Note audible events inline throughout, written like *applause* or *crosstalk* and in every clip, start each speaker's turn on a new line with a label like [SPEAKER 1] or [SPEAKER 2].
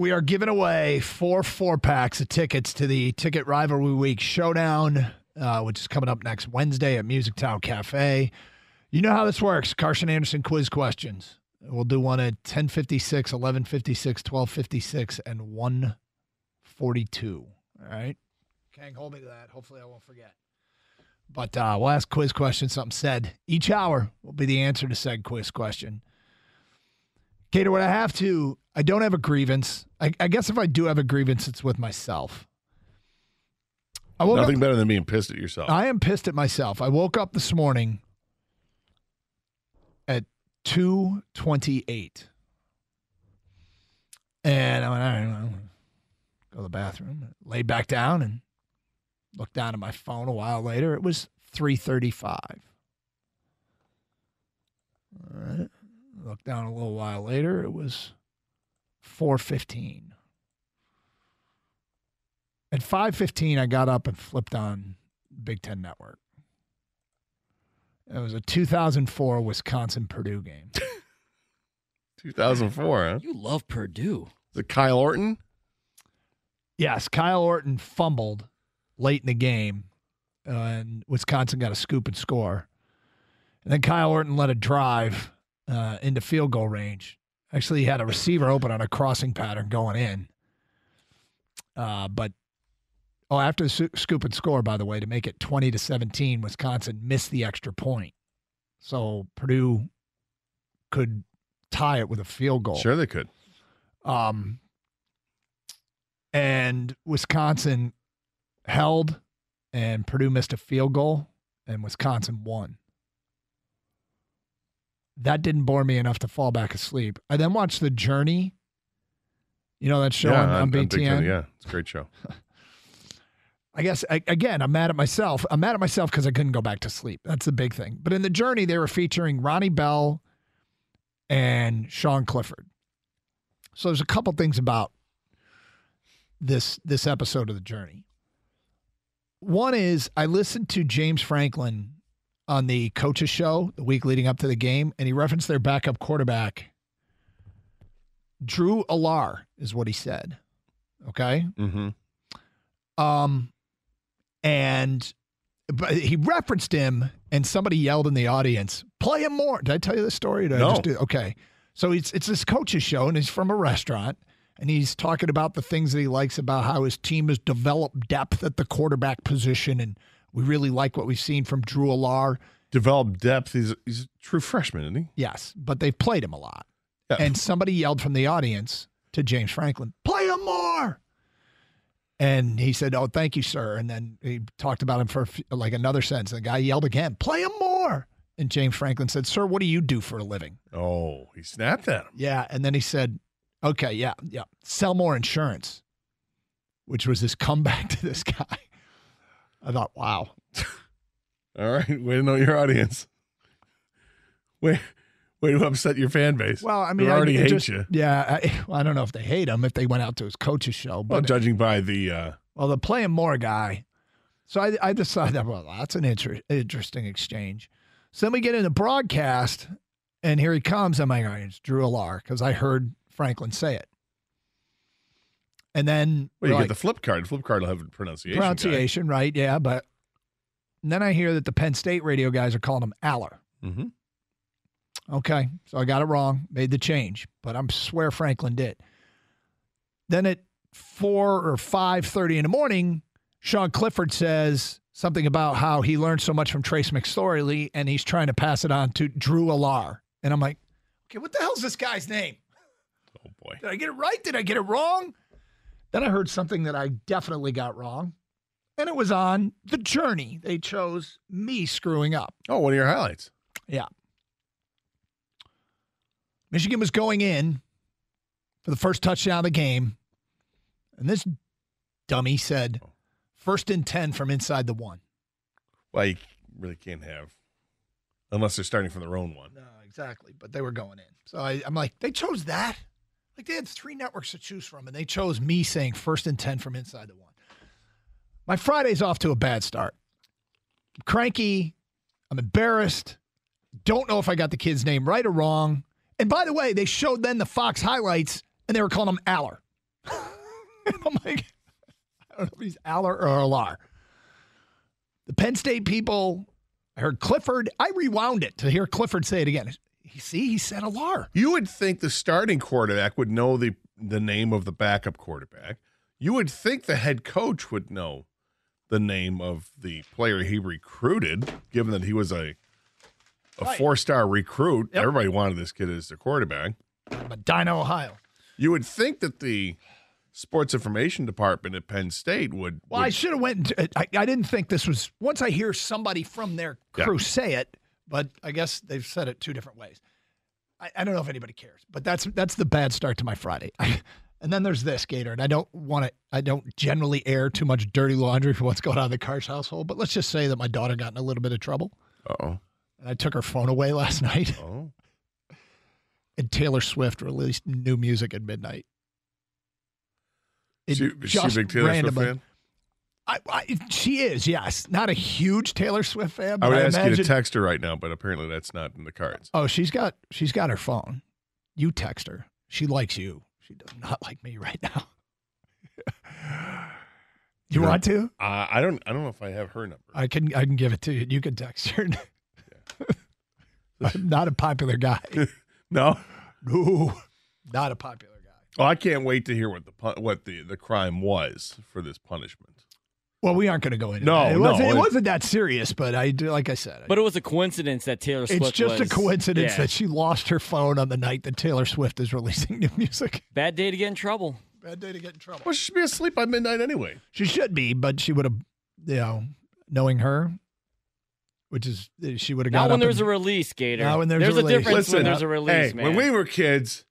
[SPEAKER 1] We are giving away four four packs of tickets to the Ticket Rivalry Week Showdown, uh, which is coming up next Wednesday at Music Town Cafe. You know how this works. Carson Anderson quiz questions. We'll do one at 1056, 1156, 1256, and 142. All right. Can't hold me to that. Hopefully I won't forget. But uh, we'll ask quiz questions, something said. Each hour will be the answer to said quiz question. Gator, what I have to, I don't have a grievance. I, I guess if I do have a grievance, it's with myself. I woke
[SPEAKER 2] Nothing
[SPEAKER 1] up,
[SPEAKER 2] better than being pissed at yourself.
[SPEAKER 1] I am pissed at myself. I woke up this morning at 228. And I went, all right, well, go to the bathroom, lay back down and looked down at my phone a while later. It was 335. All right. Looked down a little while later. It was 415. At 515, I got up and flipped on Big Ten Network. It was a 2004 Wisconsin Purdue game. *laughs*
[SPEAKER 2] 2004, huh?
[SPEAKER 3] You love Purdue.
[SPEAKER 2] The Kyle Orton?
[SPEAKER 1] Yes, Kyle Orton fumbled late in the game, uh, and Wisconsin got a scoop and score. And then Kyle Orton led a drive uh, into field goal range. Actually, he had a receiver open on a crossing pattern going in. Uh, but oh, after the su- scoop and score, by the way, to make it twenty to seventeen, Wisconsin missed the extra point, so Purdue could tie it with a field goal.
[SPEAKER 2] Sure, they could.
[SPEAKER 1] Um, and Wisconsin held, and Purdue missed a field goal, and Wisconsin won. That didn't bore me enough to fall back asleep. I then watched The Journey. You know that show
[SPEAKER 2] yeah,
[SPEAKER 1] on, on BTN?
[SPEAKER 2] Yeah, it's a great show. *laughs*
[SPEAKER 1] I guess I, again, I'm mad at myself. I'm mad at myself because I couldn't go back to sleep. That's the big thing. But in the journey, they were featuring Ronnie Bell and Sean Clifford. So there's a couple things about this this episode of the journey. One is I listened to James Franklin on the coaches show the week leading up to the game, and he referenced their backup quarterback. Drew Allar is what he said. Okay.
[SPEAKER 2] Mm-hmm.
[SPEAKER 1] Um, and but he referenced him, and somebody yelled in the audience, "Play him more." Did I tell you this story? Did I
[SPEAKER 2] No.
[SPEAKER 1] just do? Okay, so it's it's this coach's show, and he's from a restaurant, and he's talking about the things that he likes about how his team has developed depth at the quarterback position, and we really like what we've seen from Drew Allar.
[SPEAKER 2] Develop depth. He's, he's a true freshman, isn't he?
[SPEAKER 1] Yes, but they've played him a lot.
[SPEAKER 2] Yeah.
[SPEAKER 1] And somebody yelled from the audience to James Franklin, play him more. And he said, Oh, thank you, sir. And then he talked about him for like another sentence. The guy yelled again, play him more. And James Franklin said, Sir, what do you do for a living?
[SPEAKER 2] Oh, he snapped at him.
[SPEAKER 1] Yeah. And then he said, Okay, yeah, yeah, sell more insurance, which was his comeback *laughs* to this guy. I thought, wow. *laughs*
[SPEAKER 2] All right, way to know your audience. Way, way to upset your fan base.
[SPEAKER 1] Well, I mean, I-
[SPEAKER 2] already
[SPEAKER 1] it
[SPEAKER 2] hate
[SPEAKER 1] just-
[SPEAKER 2] you.
[SPEAKER 1] Yeah. I, *laughs* well, I don't know if they hate him if they went out to his coach's show,
[SPEAKER 2] Well,
[SPEAKER 1] but
[SPEAKER 2] judging by the uh,
[SPEAKER 1] Well, the play him more guy. So I, I decided, well, that's an inter- interesting exchange. So then we get into broadcast, and here he comes. I'm like, all right, it's Drew Allar because I heard Franklin say it. And then
[SPEAKER 2] well, you
[SPEAKER 1] we're
[SPEAKER 2] get the flip card. Flip card will have a pronunciation. guy.
[SPEAKER 1] pronunciation, right? Yeah, but then I hear that the Penn State radio guys are calling him Aller.
[SPEAKER 2] Mhm.
[SPEAKER 1] Okay, so I got it wrong, made the change, but I'm swear Franklin did. Then at four or five thirty in the morning, Sean Clifford says something about how he learned so much from Trace McSorley, and he's trying to pass it on to Drew Allar. And I'm like, okay, what the hell's this guy's name?
[SPEAKER 2] Oh boy.
[SPEAKER 1] Did I get it right? Did I get it wrong? Then I heard something that I definitely got wrong. And it was on The Journey. They chose me screwing up.
[SPEAKER 2] Oh, one of your highlights.
[SPEAKER 1] Yeah. Michigan was going in for the first touchdown of the game. And this dummy said oh. first and 10 from inside the one.
[SPEAKER 2] Well, you really can't have, unless they're starting from their own one.
[SPEAKER 1] No, exactly. But they were going in. So I, I'm like, they chose that? Like they had three networks to choose from, and they chose me saying first and 10 from inside the one. My Friday's off to a bad start. I'm cranky. I'm embarrassed. Don't know if I got the kid's name right or wrong. And by the way, they showed then the Fox highlights, and they were calling him Aller. *laughs* I'm like, I don't know if he's Aller or Alar. The Penn State people, I heard Clifford. I rewound it to hear Clifford say it again. You see, he said Alar.
[SPEAKER 2] You would think the starting quarterback would know the the name of the backup quarterback. You would think the head coach would know the name of the player he recruited, given that he was a a
[SPEAKER 1] Right.
[SPEAKER 2] four star recruit.
[SPEAKER 1] Yep.
[SPEAKER 2] Everybody wanted this kid as their quarterback.
[SPEAKER 1] Medina, Ohio.
[SPEAKER 2] You would think that the sports information department at Penn State would.
[SPEAKER 1] Well,
[SPEAKER 2] would-
[SPEAKER 1] I should have went. And, uh, I, I didn't think this was. Once I hear somebody from their crew say it, but I guess they've said it two different ways. I, I don't know if anybody cares, but that's that's the bad start to my Friday. I, *laughs* and then there's this Gator, and I don't want to. I don't generally air too much dirty laundry for what's going on in the Karsch household. But let's just say that my daughter got in a little bit of trouble,
[SPEAKER 2] Uh-oh.
[SPEAKER 1] and I took her phone away *laughs* last night.
[SPEAKER 2] Oh.
[SPEAKER 1] And Taylor Swift released new music at midnight. It
[SPEAKER 2] She, is she a big Taylor Swift fan?
[SPEAKER 1] I, I, she is, yes. Not a huge Taylor Swift fan,
[SPEAKER 2] I
[SPEAKER 1] but
[SPEAKER 2] would
[SPEAKER 1] I,
[SPEAKER 2] ask you
[SPEAKER 1] imagine.
[SPEAKER 2] to text her right now, but apparently that's not in the cards.
[SPEAKER 1] oh, she's got she's got her phone. You text her. She likes you. She does not *laughs* like me right now. you
[SPEAKER 2] Yeah.
[SPEAKER 1] want to?
[SPEAKER 2] Uh, I don't. I don't know if I have her number.
[SPEAKER 1] I can I can give it to you. You can text her. *laughs* I'm *laughs* not a popular guy.
[SPEAKER 2] No.
[SPEAKER 1] No, not a popular guy.
[SPEAKER 2] Well, I can't wait to hear what the what the, the crime was for this punishment.
[SPEAKER 1] Well, we aren't going to go into
[SPEAKER 2] No,
[SPEAKER 1] that. It
[SPEAKER 2] no,
[SPEAKER 1] wasn't, it
[SPEAKER 2] it-
[SPEAKER 1] wasn't that serious, but I do, like I said,
[SPEAKER 3] But it was a coincidence that Taylor Swift
[SPEAKER 1] it's just a coincidence
[SPEAKER 3] yeah.
[SPEAKER 1] that she lost her phone on the night that Taylor Swift is *laughs* releasing new music.
[SPEAKER 3] Bad day to get in trouble.
[SPEAKER 1] Bad day to get in trouble.
[SPEAKER 2] Well, she should be asleep by midnight anyway.
[SPEAKER 1] She should be, but she would have, you know, knowing her, which is she would have got
[SPEAKER 3] Not when
[SPEAKER 1] up
[SPEAKER 3] there's
[SPEAKER 1] and-
[SPEAKER 3] a release, Gator.
[SPEAKER 1] Not when there's a
[SPEAKER 3] a,
[SPEAKER 1] release.
[SPEAKER 3] difference
[SPEAKER 2] Listen,
[SPEAKER 3] when there's a release,
[SPEAKER 2] hey,
[SPEAKER 3] man.
[SPEAKER 2] when we were kids,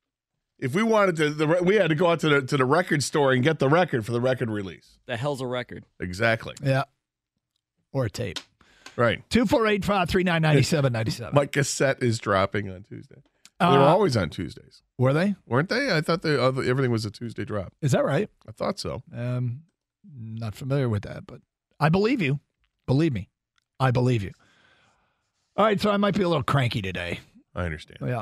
[SPEAKER 2] if we wanted to, the, we had to go out to the to the record store and get the record for the record release.
[SPEAKER 3] the hell's a record?
[SPEAKER 2] Exactly.
[SPEAKER 1] yeah, or a tape.
[SPEAKER 2] Right.
[SPEAKER 1] Two four eight five three nine ninety seven ninety seven.
[SPEAKER 2] My cassette is dropping on Tuesday. Well, they were
[SPEAKER 1] Uh,
[SPEAKER 2] always on Tuesdays,
[SPEAKER 1] Were they?
[SPEAKER 2] weren't they? I thought they, uh, everything was a Tuesday drop.
[SPEAKER 1] Is that right?
[SPEAKER 2] I thought so.
[SPEAKER 1] Um, not familiar with that, but I believe you. Believe me, I believe you. All right, so I might be a little cranky today.
[SPEAKER 2] I understand.
[SPEAKER 1] Yeah.